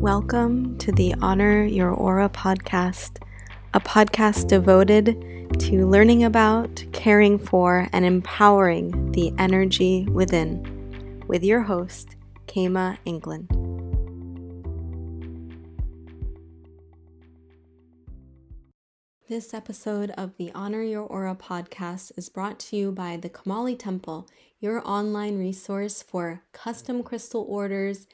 Welcome to the Honor Your Aura podcast, a podcast devoted to learning about, caring for, and empowering the energy within, with your host, Kema England. This episode of the Honor Your Aura podcast is brought to you by the Kamali Temple, your online resource for custom crystal orders,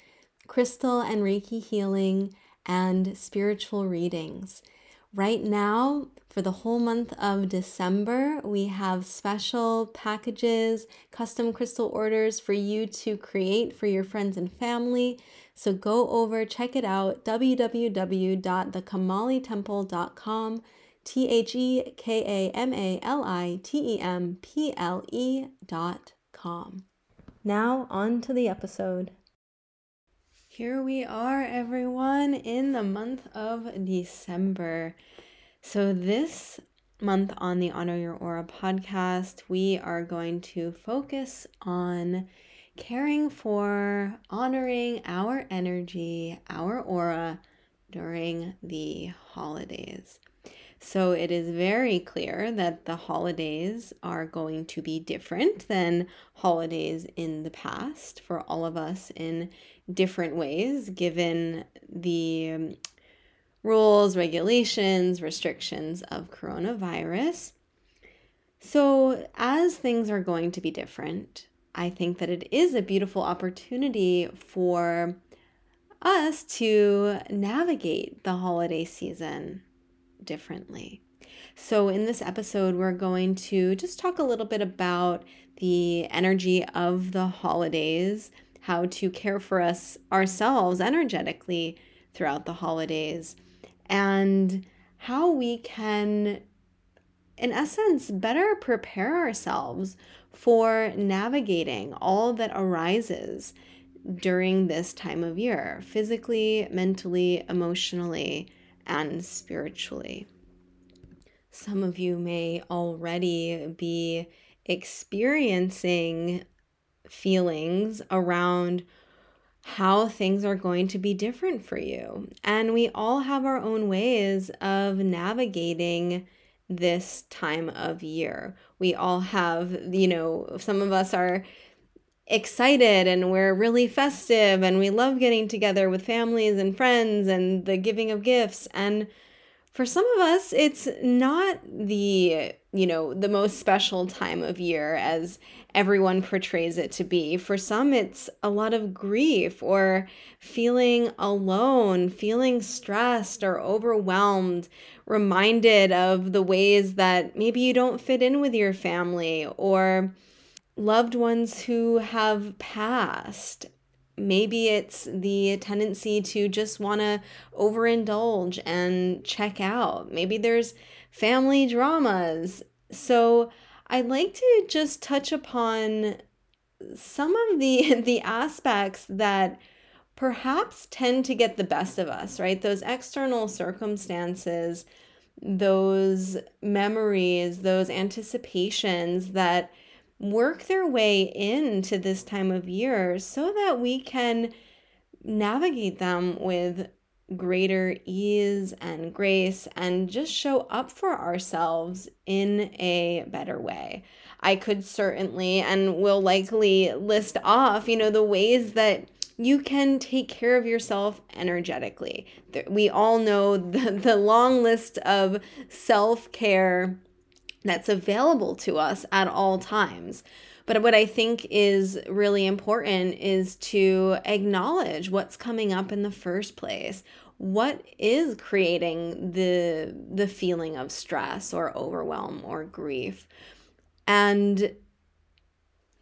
crystal and Reiki healing, and spiritual readings. Right now, for the whole month of December, we have special packages, custom crystal orders for you to create for your friends and family. So go over, check it out www.thekamalitemple.com T H E K A M A L I T E M P L E dot com. Now, on to the episode. Here we are, everyone, in the month of December. So, this month on the Honor Your Aura podcast, we are going to focus on caring for, honoring our energy, our aura during the holidays. So it is very clear that the holidays are going to be different than holidays in the past for all of us in different ways, given the um, rules, regulations, restrictions of coronavirus. So, as things are going to be different, I think that it is a beautiful opportunity for us to navigate the holiday season differently. So, in this episode, we're going to just talk a little bit about the energy of the holidays, how to care for us ourselves energetically throughout the holidays, and how we can, in essence, better prepare ourselves for navigating all that arises during this time of year physically, mentally, emotionally and spiritually. Some of you may already be experiencing feelings around how things are going to be different for you. And we all have our own ways of navigating this time of year. We all have, you know, some of us are excited and we're really festive and we love getting together with families and friends and the giving of gifts and for some of us it's not the you know the most special time of year as everyone portrays it to be for some it's a lot of grief or feeling alone feeling stressed or overwhelmed reminded of the ways that maybe you don't fit in with your family or loved ones who have passed. Maybe it's the tendency to just want to overindulge and check out. Maybe there's family dramas. So, I'd like to just touch upon some of the the aspects that perhaps tend to get the best of us, right? Those external circumstances, those memories, those anticipations that work their way into this time of year so that we can navigate them with greater ease and grace and just show up for ourselves in a better way. I could certainly and will likely list off, you know, the ways that you can take care of yourself energetically. We all know the, the long list of self care that's available to us at all times. But what I think is really important is to acknowledge what's coming up in the first place. What is creating the the feeling of stress or overwhelm or grief? And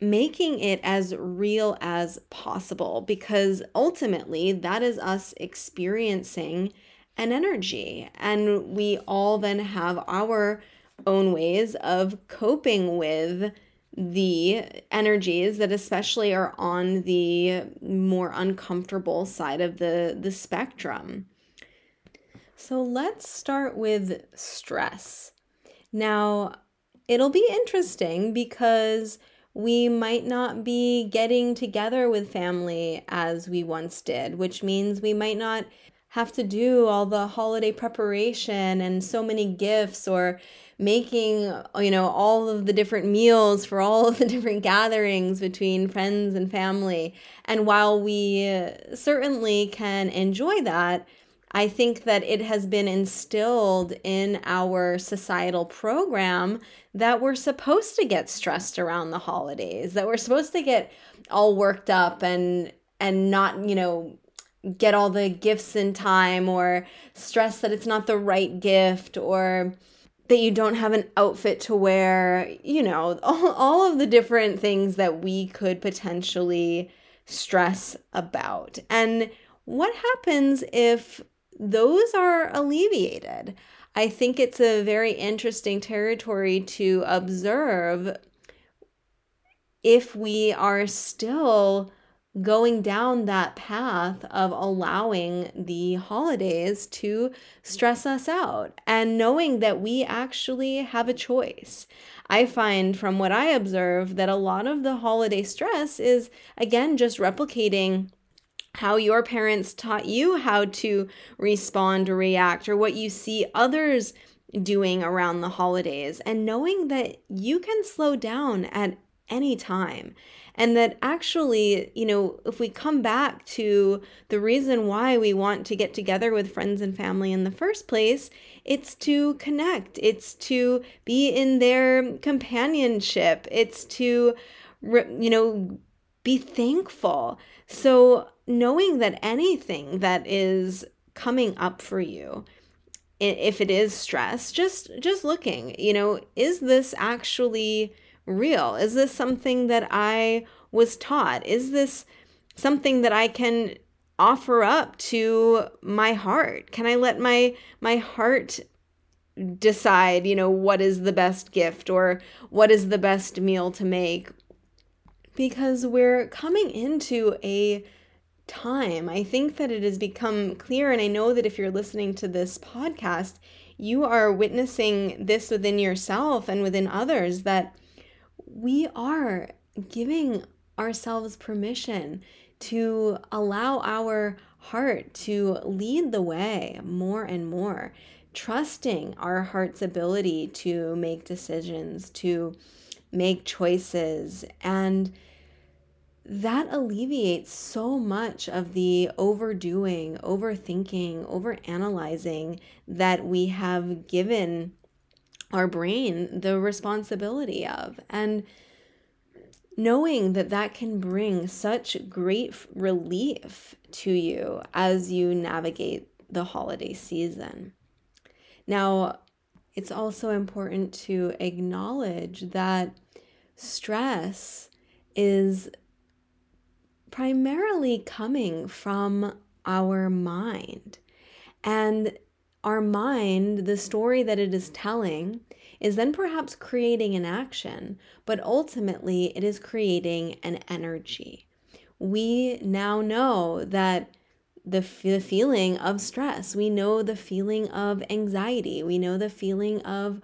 making it as real as possible because ultimately that is us experiencing an energy and we all then have our own ways of coping with the energies that especially are on the more uncomfortable side of the the spectrum. So let's start with stress. Now, it'll be interesting because we might not be getting together with family as we once did, which means we might not have to do all the holiday preparation and so many gifts or making you know all of the different meals for all of the different gatherings between friends and family. And while we certainly can enjoy that I think that it has been instilled in our societal program that we're supposed to get stressed around the holidays, that we're supposed to get all worked up and and not, you know, get all the gifts in time or stress that it's not the right gift or that you don't have an outfit to wear, you know, all, all of the different things that we could potentially stress about. And what happens if those are alleviated. I think it's a very interesting territory to observe if we are still going down that path of allowing the holidays to stress us out and knowing that we actually have a choice. I find from what I observe that a lot of the holiday stress is, again, just replicating how your parents taught you how to respond or react, or what you see others doing around the holidays, and knowing that you can slow down at any time. And that actually, you know, if we come back to the reason why we want to get together with friends and family in the first place, it's to connect, it's to be in their companionship, it's to, you know, be thankful. So knowing that anything that is coming up for you if it is stress just just looking you know is this actually real? Is this something that i was taught? Is this something that i can offer up to my heart? Can i let my my heart decide you know what is the best gift or what is the best meal to make? Because we're coming into a time. I think that it has become clear, and I know that if you're listening to this podcast, you are witnessing this within yourself and within others that we are giving ourselves permission to allow our heart to lead the way more and more, trusting our heart's ability to make decisions, to make choices, and that alleviates so much of the overdoing, overthinking, overanalyzing that we have given our brain the responsibility of. And knowing that that can bring such great relief to you as you navigate the holiday season. Now, it's also important to acknowledge that stress is primarily coming from our mind. And our mind, the story that it is telling, is then perhaps creating an action, but ultimately it is creating an energy. We now know that the, the feeling of stress, we know the feeling of anxiety, we know the feeling of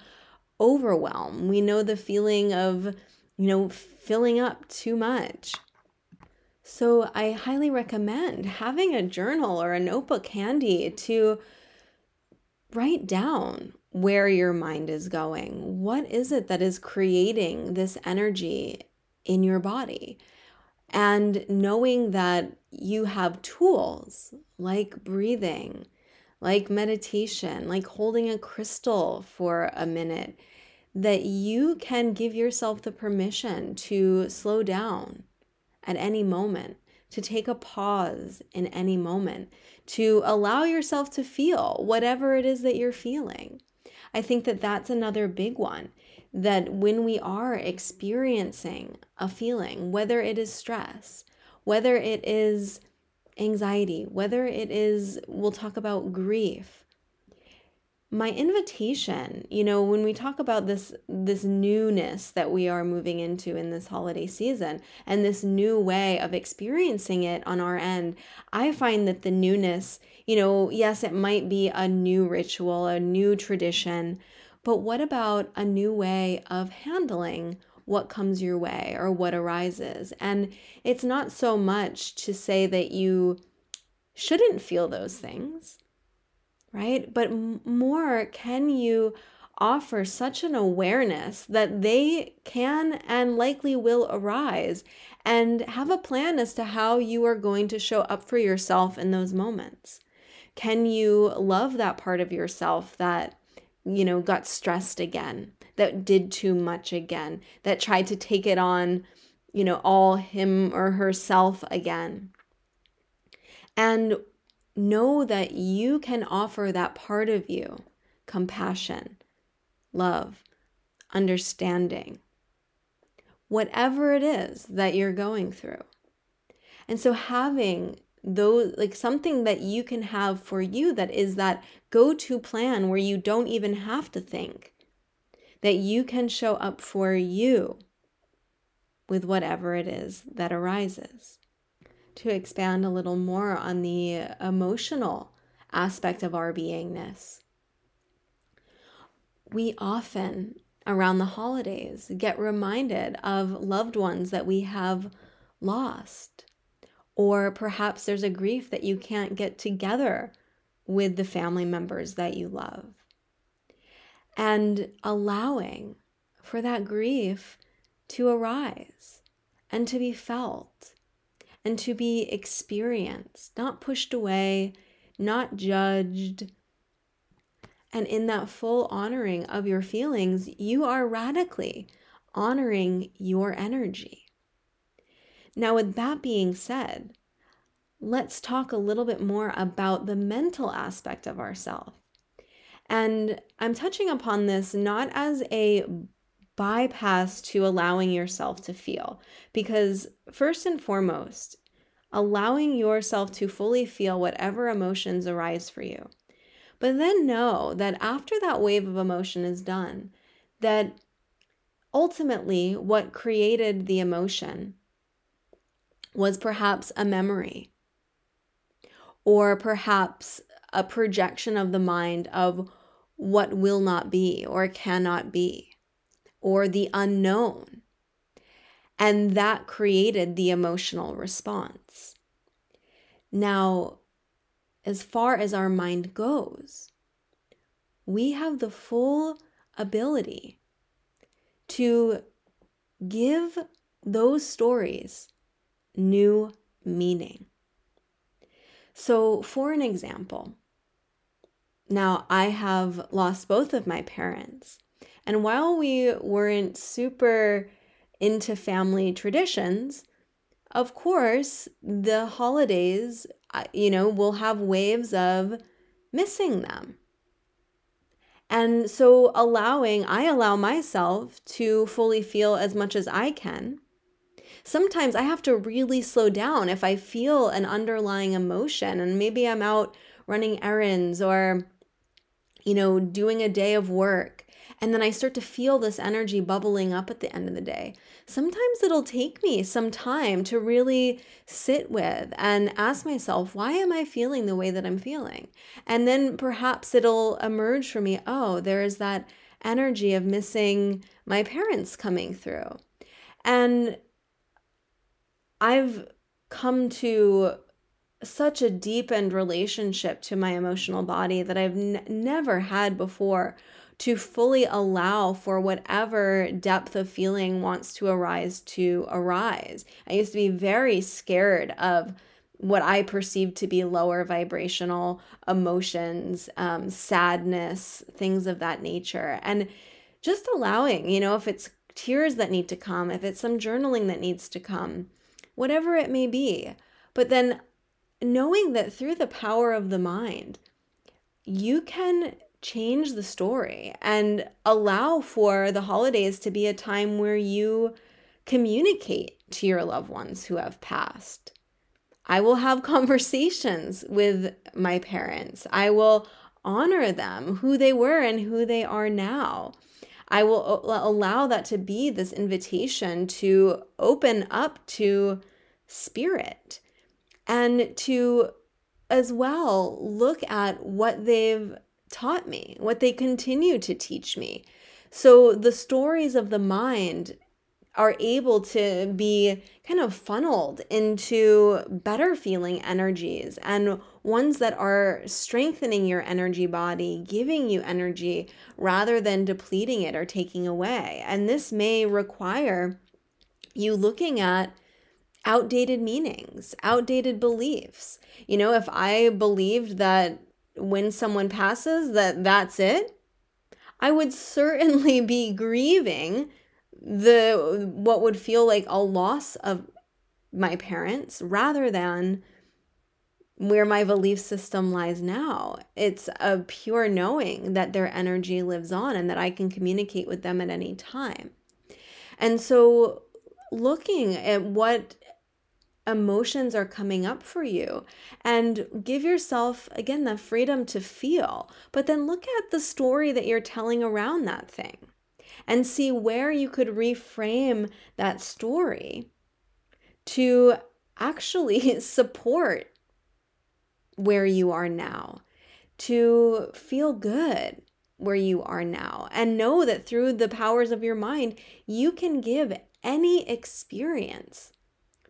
overwhelm, we know the feeling of, you know, filling up too much. So I highly recommend having a journal or a notebook handy to write down where your mind is going. What is it that is creating this energy in your body? And knowing that you have tools like breathing, like meditation, like holding a crystal for a minute, that you can give yourself the permission to slow down at any moment, to take a pause in any moment, to allow yourself to feel whatever it is that you're feeling. I think that that's another big one that when we are experiencing a feeling, whether it is stress, whether it is anxiety, whether it is, we'll talk about grief, my invitation you know when we talk about this this newness that we are moving into in this holiday season and this new way of experiencing it on our end i find that the newness you know yes it might be a new ritual a new tradition but what about a new way of handling what comes your way or what arises. And it's not so much to say that you shouldn't feel those things, right? But more, can you offer such an awareness that they can and likely will arise and have a plan as to how you are going to show up for yourself in those moments? Can you love that part of yourself that, you know, got stressed again, that did too much again, that tried to take it on, you know, all him or herself again? And know that you can offer that part of you compassion, love, understanding, whatever it is that you're going through. And so having those like something that you can have for you that is that go-to plan where you don't even have to think that you can show up for you with whatever it is that arises. To expand a little more on the emotional aspect of our beingness, we often around the holidays get reminded of loved ones that we have lost. Or perhaps there's a grief that you can't get together with the family members that you love. And allowing for that grief to arise and to be felt and to be experienced, not pushed away, not judged, and in that full honoring of your feelings, you are radically honoring your energy. Now, with that being said, let's talk a little bit more about the mental aspect of ourself. And I'm touching upon this not as a bypass to allowing yourself to feel, because first and foremost, allowing yourself to fully feel whatever emotions arise for you. But then know that after that wave of emotion is done, that ultimately what created the emotion was perhaps a memory or perhaps a projection of the mind of what will not be or cannot be or the unknown. And that created the emotional response. Now, as far as our mind goes, we have the full ability to give those stories new meaning. So, for an example, now I have lost both of my parents. And while we weren't super into family traditions, of course, the holidays uh, you know, we'll have waves of missing them. And so, allowing, I allow myself to fully feel as much as I can. Sometimes I have to really slow down if I feel an underlying emotion, and maybe I'm out running errands or, you know, doing a day of work and then I start to feel this energy bubbling up at the end of the day. Sometimes it'll take me some time to really sit with and ask myself, why am I feeling the way that I'm feeling? And then perhaps it'll emerge for me, oh, there is that energy of missing my parents coming through. And I've come to such a deepened relationship to my emotional body that I've n- never had before to fully allow for whatever depth of feeling wants to arise to arise. I used to be very scared of what I perceived to be lower vibrational emotions, um, sadness, things of that nature. And just allowing, you know, if it's tears that need to come, if it's some journaling that needs to come, whatever it may be. But then knowing that through the power of the mind, you can change the story and allow for the holidays to be a time where you communicate to your loved ones who have passed. I will have conversations with my parents. I will honor them, who they were and who they are now. I will allow that to be this invitation to open up to spirit and to as well look at what they've taught me, what they continue to teach me. So the stories of the mind are able to be kind of funneled into better feeling energies and ones that are strengthening your energy body, giving you energy rather than depleting it or taking away. And this may require you looking at outdated meanings, outdated beliefs. You know, if I believed that when someone passes that that's it, I would certainly be grieving the what would feel like a loss of my parents rather than where my belief system lies now. It's a pure knowing that their energy lives on and that I can communicate with them at any time. And so, looking at what emotions are coming up for you and give yourself again the freedom to feel. But then look at the story that you're telling around that thing and see where you could reframe that story to actually support where you are now, to feel good where you are now, and know that through the powers of your mind, you can give any experience,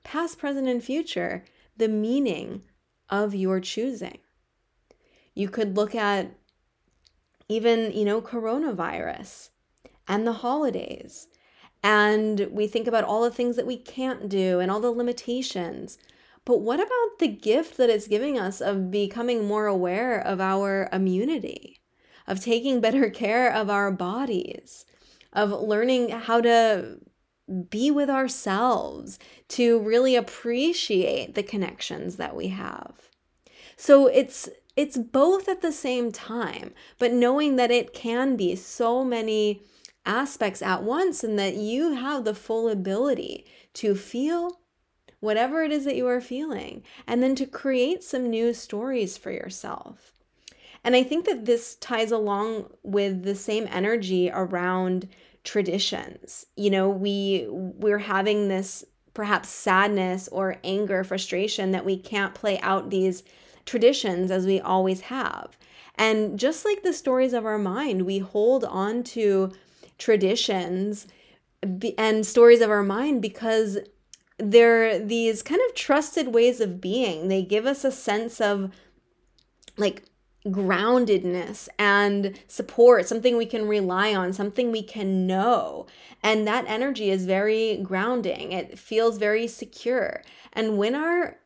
past, present, and future, the meaning of your choosing. You could look at even, you know, coronavirus and the holidays. And we think about all the things that we can't do and all the limitations. But what about the gift that it's giving us of becoming more aware of our immunity, of taking better care of our bodies, of learning how to be with ourselves, to really appreciate the connections that we have? So it's it's both at the same time, but knowing that it can be so many aspects at once and that you have the full ability to feel whatever it is that you are feeling and then to create some new stories for yourself. And I think that this ties along with the same energy around traditions. You know, we we're having this perhaps sadness or anger, frustration that we can't play out these traditions as we always have. And just like the stories of our mind, we hold on to traditions and stories of our mind because they're these kind of trusted ways of being. They give us a sense of like groundedness and support, something we can rely on, something we can know. And that energy is very grounding. It feels very secure. And when our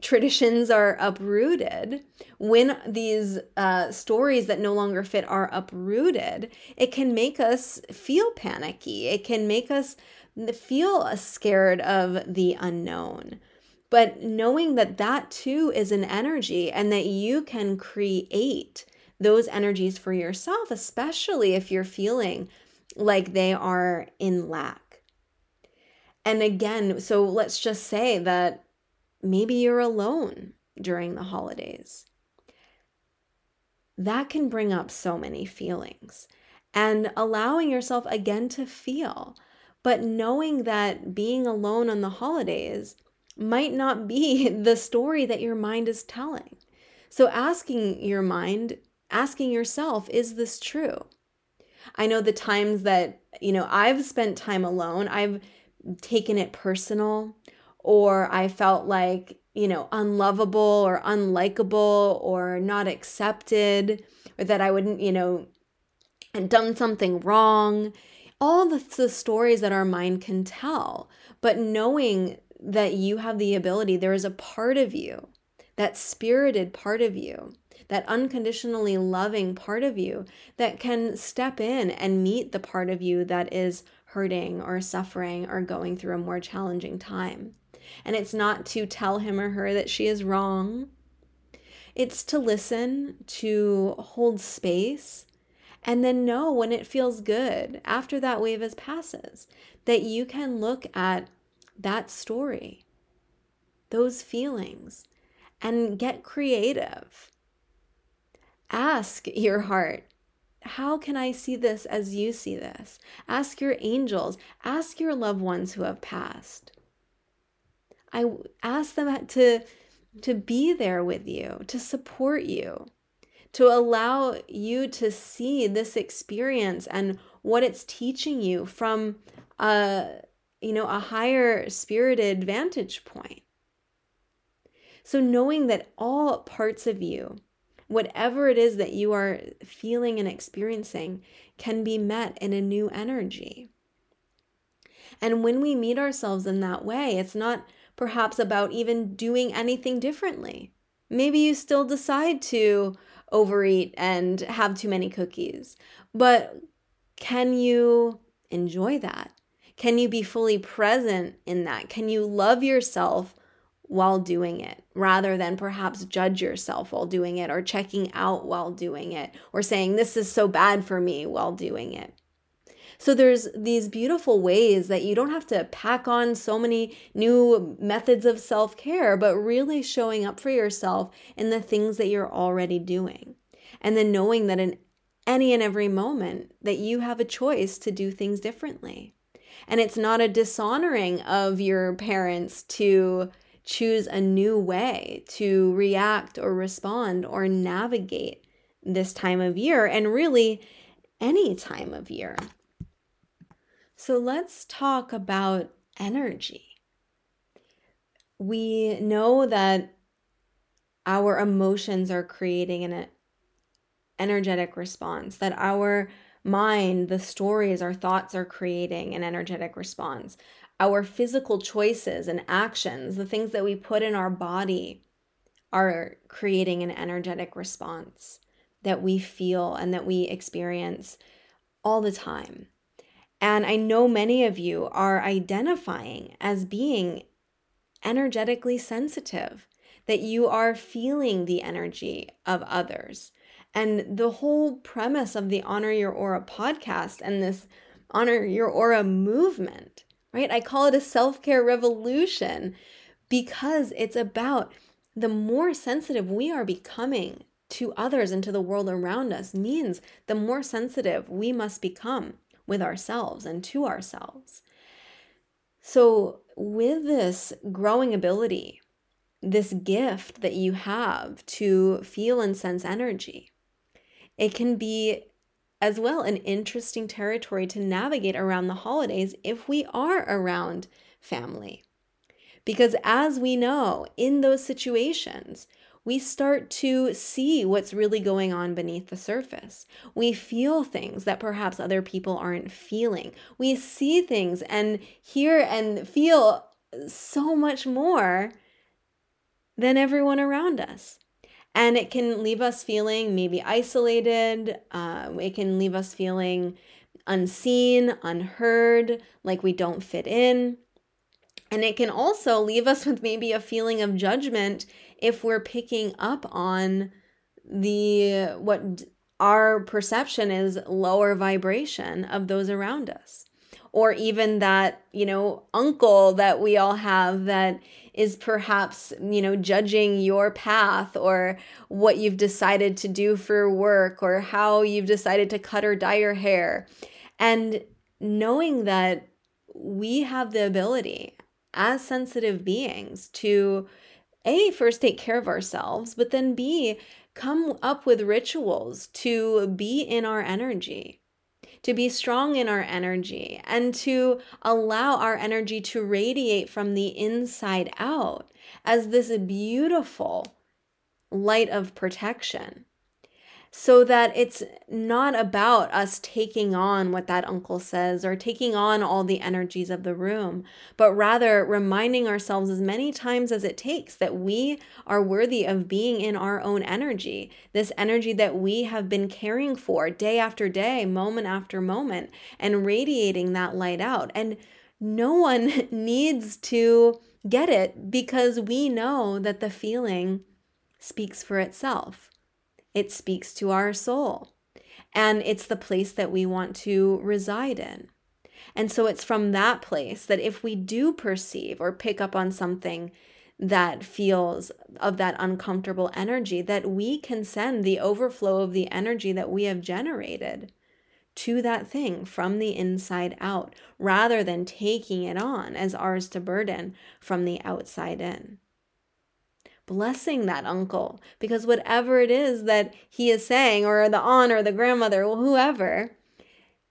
traditions are uprooted, when these uh, stories that no longer fit are uprooted, it can make us feel panicky. It can make us feel scared of the unknown. But knowing that that too is an energy and that you can create those energies for yourself, especially if you're feeling like they are in lack. And again, so let's just say that Maybe you're alone during the holidays. That can bring up so many feelings. And allowing yourself again to feel, but knowing that being alone on the holidays might not be the story that your mind is telling. So asking your mind, asking yourself, is this true? I know the times that, you know, I've spent time alone, I've taken it personal or I felt like, you know, unlovable or unlikable or not accepted, or that I wouldn't, you know, done something wrong. All the, the stories that our mind can tell, but knowing that you have the ability, there is a part of you, that spirited part of you, that unconditionally loving part of you that can step in and meet the part of you that is hurting or suffering or going through a more challenging time. And it's not to tell him or her that she is wrong. It's to listen, to hold space, and then know when it feels good after that wave has passes that you can look at that story, those feelings, and get creative. Ask your heart, how can I see this as you see this? Ask your angels, ask your loved ones who have passed. I ask them to to be there with you, to support you, to allow you to see this experience and what it's teaching you from a you know, a higher spirited vantage point. So, knowing that all parts of you, whatever it is that you are feeling and experiencing, can be met in a new energy. And when we meet ourselves in that way, it's not perhaps about even doing anything differently. Maybe you still decide to overeat and have too many cookies, but can you enjoy that? Can you be fully present in that? Can you love yourself while doing it rather than perhaps judge yourself while doing it or checking out while doing it or saying, This is so bad for me while doing it? So there's these beautiful ways that you don't have to pack on so many new methods of self-care, but really showing up for yourself in the things that you're already doing. And then knowing that in any and every moment that you have a choice to do things differently. And it's not a dishonoring of your parents to choose a new way to react or respond or navigate this time of year and really any time of year. So let's talk about energy. We know that our emotions are creating an energetic response, that our mind, the stories, our thoughts are creating an energetic response. Our physical choices and actions, the things that we put in our body, are creating an energetic response that we feel and that we experience all the time. And I know many of you are identifying as being energetically sensitive, that you are feeling the energy of others. And the whole premise of the Honor Your Aura podcast and this Honor Your Aura movement, right? I call it a self care revolution because it's about the more sensitive we are becoming to others and to the world around us means the more sensitive we must become with ourselves and to ourselves. So, with this growing ability, this gift that you have to feel and sense energy, it can be as well an interesting territory to navigate around the holidays if we are around family. Because as we know, in those situations, we start to see what's really going on beneath the surface. We feel things that perhaps other people aren't feeling. We see things and hear and feel so much more than everyone around us. And it can leave us feeling maybe isolated. Uh, it can leave us feeling unseen, unheard, like we don't fit in. And it can also leave us with maybe a feeling of judgment if we're picking up on the what our perception is lower vibration of those around us or even that you know uncle that we all have that is perhaps you know judging your path or what you've decided to do for work or how you've decided to cut or dye your hair. And knowing that we have the ability as sensitive beings to a, first take care of ourselves, but then B, come up with rituals to be in our energy, to be strong in our energy, and to allow our energy to radiate from the inside out as this beautiful light of protection so that it's not about us taking on what that uncle says or taking on all the energies of the room, but rather reminding ourselves as many times as it takes that we are worthy of being in our own energy, this energy that we have been caring for day after day, moment after moment, and radiating that light out. And no one needs to get it because we know that the feeling speaks for itself. It speaks to our soul. And it's the place that we want to reside in. And so it's from that place that if we do perceive or pick up on something that feels of that uncomfortable energy, that we can send the overflow of the energy that we have generated to that thing from the inside out, rather than taking it on as ours to burden from the outside in blessing that uncle. Because whatever it is that he is saying, or the aunt or the grandmother, or whoever,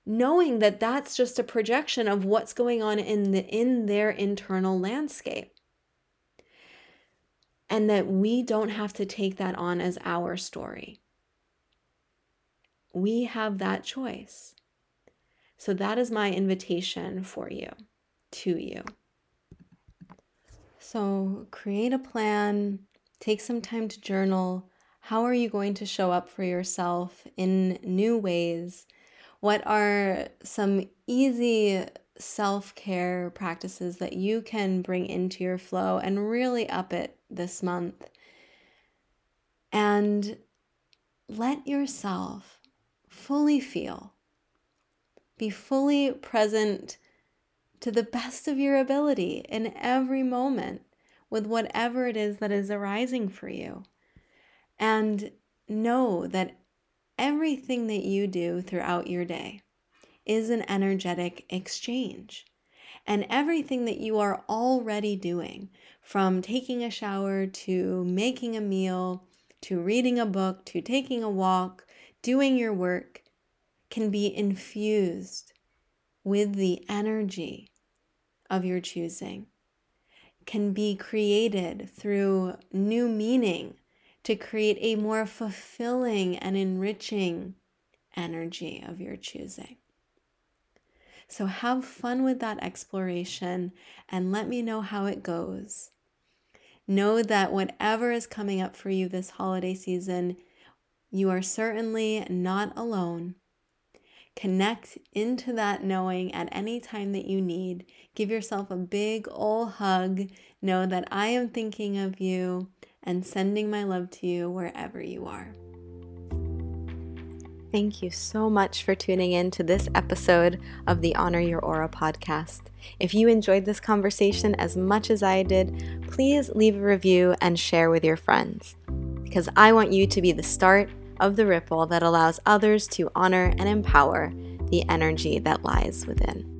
knowing that that's just a projection of what's going on in the in their internal landscape. And that we don't have to take that on as our story. We have that choice. So that is my invitation for you to you so create a plan take some time to journal how are you going to show up for yourself in new ways what are some easy self care practices that you can bring into your flow and really up it this month? And let yourself fully feel, be fully present to the best of your ability in every moment with whatever it is that is arising for you. And know that everything that you do throughout your day is an energetic exchange. And everything that you are already doing, from taking a shower to making a meal to reading a book to taking a walk, doing your work, can be infused with the energy of your choosing, can be created through new meaning to create a more fulfilling and enriching energy of your choosing. So have fun with that exploration and let me know how it goes. Know that whatever is coming up for you this holiday season, you are certainly not alone. Connect into that knowing at any time that you need. Give yourself a big old hug. Know that I am thinking of you and sending my love to you wherever you are. Thank you so much for tuning in to this episode of the Honor Your Aura podcast. If you enjoyed this conversation as much as I did, please leave a review and share with your friends because I want you to be the start of the ripple that allows others to honor and empower the energy that lies within.